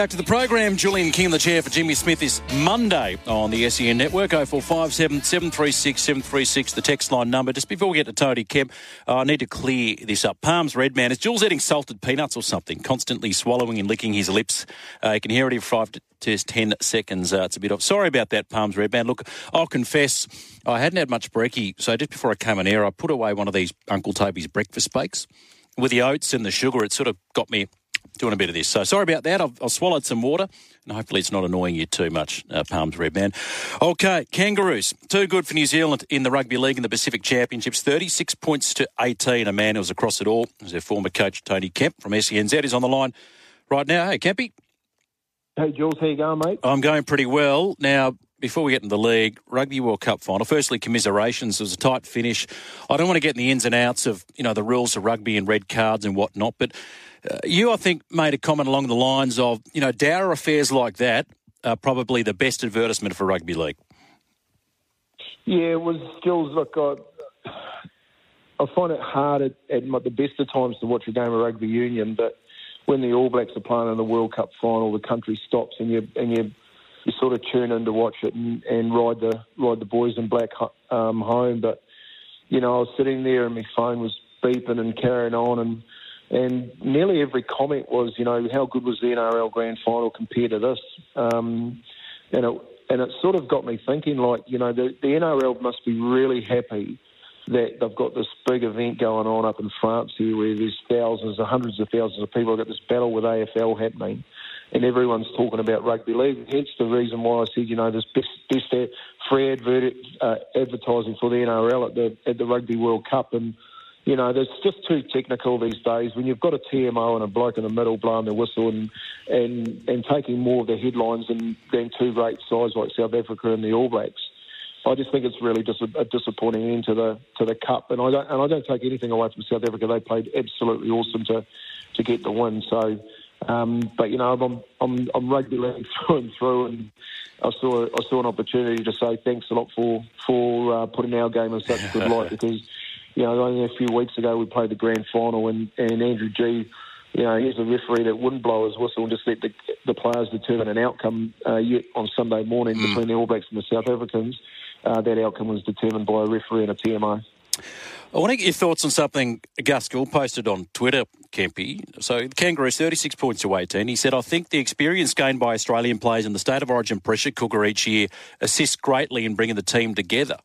back to the program. Julian King the chair for Jimmy Smith is Monday on the SEN network. 0457 736 736, the text line number. Just before we get to Tony Kemp, uh, I need to clear this up. Palms Red Man, is Jules eating salted peanuts or something? Constantly swallowing and licking his lips. Uh, can hear it in five to 10 seconds. Uh, it's a bit off. Sorry about that, Palms Red Man. Look, I'll confess, I hadn't had much brekkie, so just before I came on air, I put away one of these Uncle Toby's breakfast bakes. With the oats and the sugar, it sort of got me doing a bit of this. So sorry about that. I've, I've swallowed some water, and hopefully it's not annoying you too much, uh, Palms Red Man. Okay, Kangaroos. Too good for New Zealand in the Rugby League in the Pacific Championships. 36 points to 18. A man who was across it all is their former coach, Tony Kemp from SENZ, is on the line right now. Hey, Kempy. Hey, Jules. How you going, mate? I'm going pretty well. Now, before we get into the league, Rugby World Cup final. Firstly, commiserations. It was a tight finish. I don't want to get in the ins and outs of you know the rules of rugby and red cards and whatnot, but uh, you, I think, made a comment along the lines of, you know, dour affairs like that are probably the best advertisement for rugby league. Yeah, it was Jules. Look, I, I find it hard at, at the best of times to watch a game of rugby union, but when the All Blacks are playing in the World Cup final, the country stops and you and you you sort of tune in to watch it and, and ride the ride the boys in black um, home. But you know, I was sitting there and my phone was beeping and carrying on and and nearly every comment was, you know, how good was the NRL Grand Final compared to this? Um, and it and it sort of got me thinking, like, you know, the, the NRL must be really happy that they've got this big event going on up in France here, where there's thousands, hundreds of thousands of people. Got this battle with AFL happening, and everyone's talking about rugby league. Hence the reason why I said, you know, this best, best free advert, uh, advertising for the NRL at the at the Rugby World Cup and you know, there's just too technical these days. When you've got a TMO and a bloke in the middle blowing the whistle and and, and taking more of the headlines than, than two great sides like South Africa and the All Blacks, I just think it's really just a, a disappointing end to the to the cup. And I don't and I don't take anything away from South Africa. They played absolutely awesome to to get the win. So. Um, but you know, I'm I'm I'm rugby league through and through, and I saw I saw an opportunity to say thanks a lot for for uh, putting our game in such a good light because you know, only a few weeks ago we played the grand final, and, and Andrew G, you know, he's a referee that wouldn't blow his whistle and just let the, the players determine an outcome. Uh, yet on Sunday morning mm. between the All Blacks and the South Africans, uh, that outcome was determined by a referee and a TMO. I want to get your thoughts on something Gus Gould posted on Twitter, Kempy. So, Kangaroos 36 points to 18. He said, I think the experience gained by Australian players in the state of origin pressure cooker each year assists greatly in bringing the team together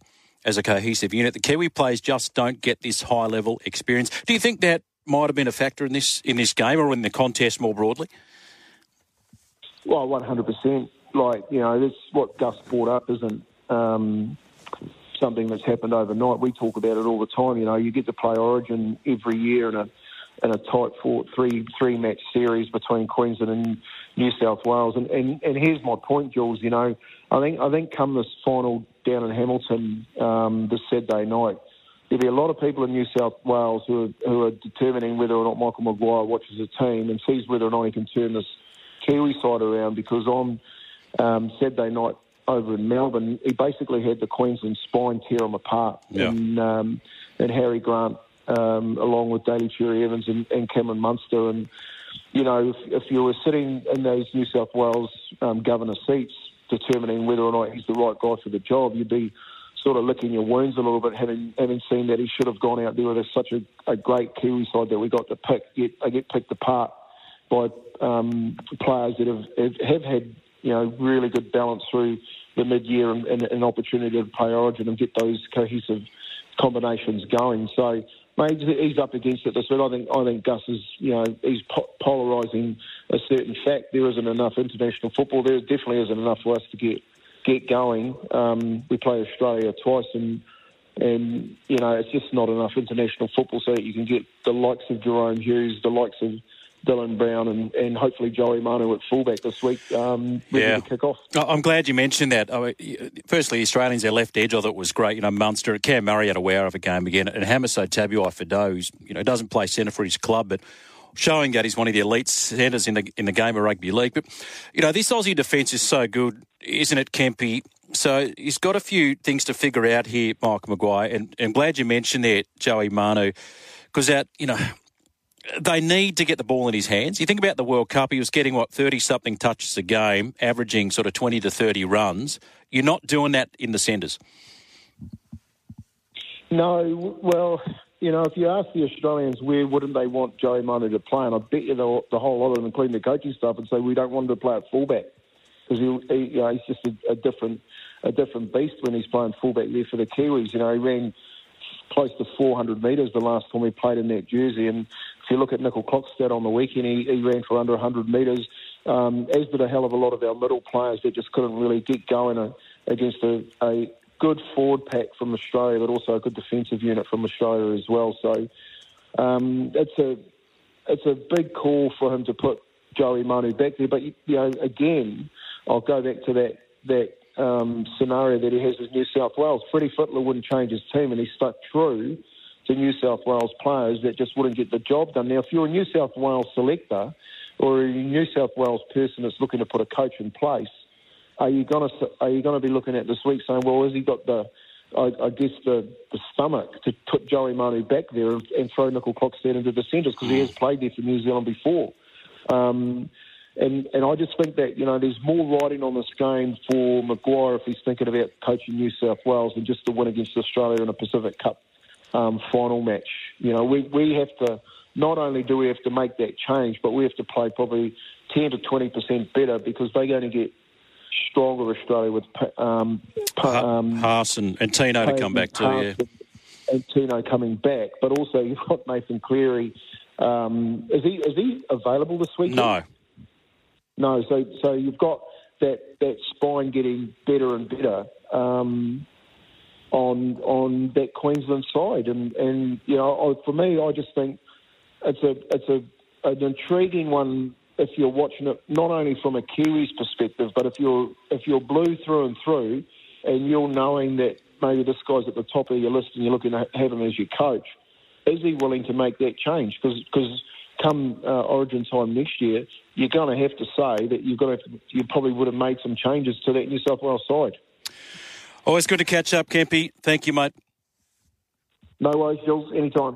as a cohesive unit. The Kiwi players just don't get this high level experience. Do you think that might have been a factor in this in this game or in the contest more broadly? Well, one hundred percent. Like you know, this what Gus brought up isn't um, something that's happened overnight. We talk about it all the time. You know, you get to play Origin every year in a in a tight fought three three match series between Queensland and New South Wales. And, and and here's my point, Jules. You know, I think I think come this final down in Hamilton um, this Saturday night, there'll be a lot of people in New South Wales who are, who are determining whether or not Michael Maguire watches a team and sees whether or not he can turn this Kiwi side around. Because on um, Saturday night over in Melbourne, he basically had the Queensland spine tear him apart, yeah. and um, and Harry Grant um, along with Daly Cherry Evans and, and Cameron Munster and you know, if, if, you were sitting in those New South Wales um, governor seats, determining whether or not he's the right guy for the job, you'd be sort of licking your wounds a little bit, having having seen that he should have gone out there with such a, a great Kiwi side that we got to pick. Yet they get picked apart by um, players that have, have, have had you know really good balance through the mid-year and, and an opportunity to play Origin and get those cohesive combinations going. So mate, he's up against it this week. I think I think Gus is, you know, he's po- polarising a certain fact. There isn't enough international football. There definitely isn't enough for us to get get going. Um, we play Australia twice, and and you know, it's just not enough international football so that you can get the likes of Jahrome Hughes, the likes of Dylan Brown and, and hopefully Joey Manu at fullback this week, um, ready yeah. to kick off. I'm glad you mentioned that. firstly, Australians, their left edge, I thought was great. You know, Munster, Cam Murray had a wear of a game again, and Hamiso Tabuai-Fidow, who's you know doesn't play centre for his club, but showing that he's one of the elite centres in the in the game of rugby league. But you know, this Aussie defence is so good, isn't it, Kempy? So he's got a few things to figure out here, Mike Maguire, and I'm glad you mentioned that Joey Manu, because that you know they need to get the ball in his hands. You think about the World Cup, he was getting, what, 30 something touches a game, averaging sort of 20 to 30 runs. You're not doing that in the centres. No, well, you know, if you ask the Australians where wouldn't they want Joey Manu to play, and I bet you the, the whole lot of them, including the coaching staff, would say we don't want him to play at fullback because he, he, you know, he's just a, a different a different beast when he's playing fullback there for the Kiwis. You know, he ran close to 400 metres the last time we played in that jersey. And if you look at Nicoll-Klokstad on the weekend, he, he ran for under 100 metres, um, as did a hell of a lot of our middle players that just couldn't really get going uh, against a, a good forward pack from Australia, but also a good defensive unit from Australia as well. So um, it's a it's a big call for him to put Joey Manu back there. But you know, again, I'll go back to that that um, scenario that he has with New South Wales. Freddie Fittler wouldn't change his team, and he stuck true to New South Wales players that just wouldn't get the job done. Now, if you're a New South Wales selector or a New South Wales person that's looking to put a coach in place, are you going to are you going to be looking at this week saying, well, has he got the I, I guess the, the stomach to put Joey Manu back there and, and throw Nicoll-Klokstad into the centres because he has played there for New Zealand before. Um, and and I just think that you know there's more riding on this game for Maguire if he's thinking about coaching New South Wales than just the win against Australia in a Pacific Cup um, final match. You know, we we have to not only do we have to make that change, but we have to play probably ten to twenty percent better because they're going to get stronger Australia with um, um, Haas and, and Tino to come back too, yeah. And Tino coming back, but also you've got Nathan Cleary. Um, is he is he available this week? No, no. So so you've got that that spine getting better and better um, on on that Queensland side, and and you know for me, I just think it's a it's a an intriguing one if you're watching it not only from a Kiwis perspective, but if you're if you're blue through and through, and you're knowing that maybe this guy's at the top of your list and you're looking to have him as your coach, is he willing to make that change? Because come uh, Origin time next year, you're going to have to say that you've got to, you probably would have made some changes to that New South Wales side. Always good to catch up, Kempy. Thank you, mate. No worries, Jules. Anytime.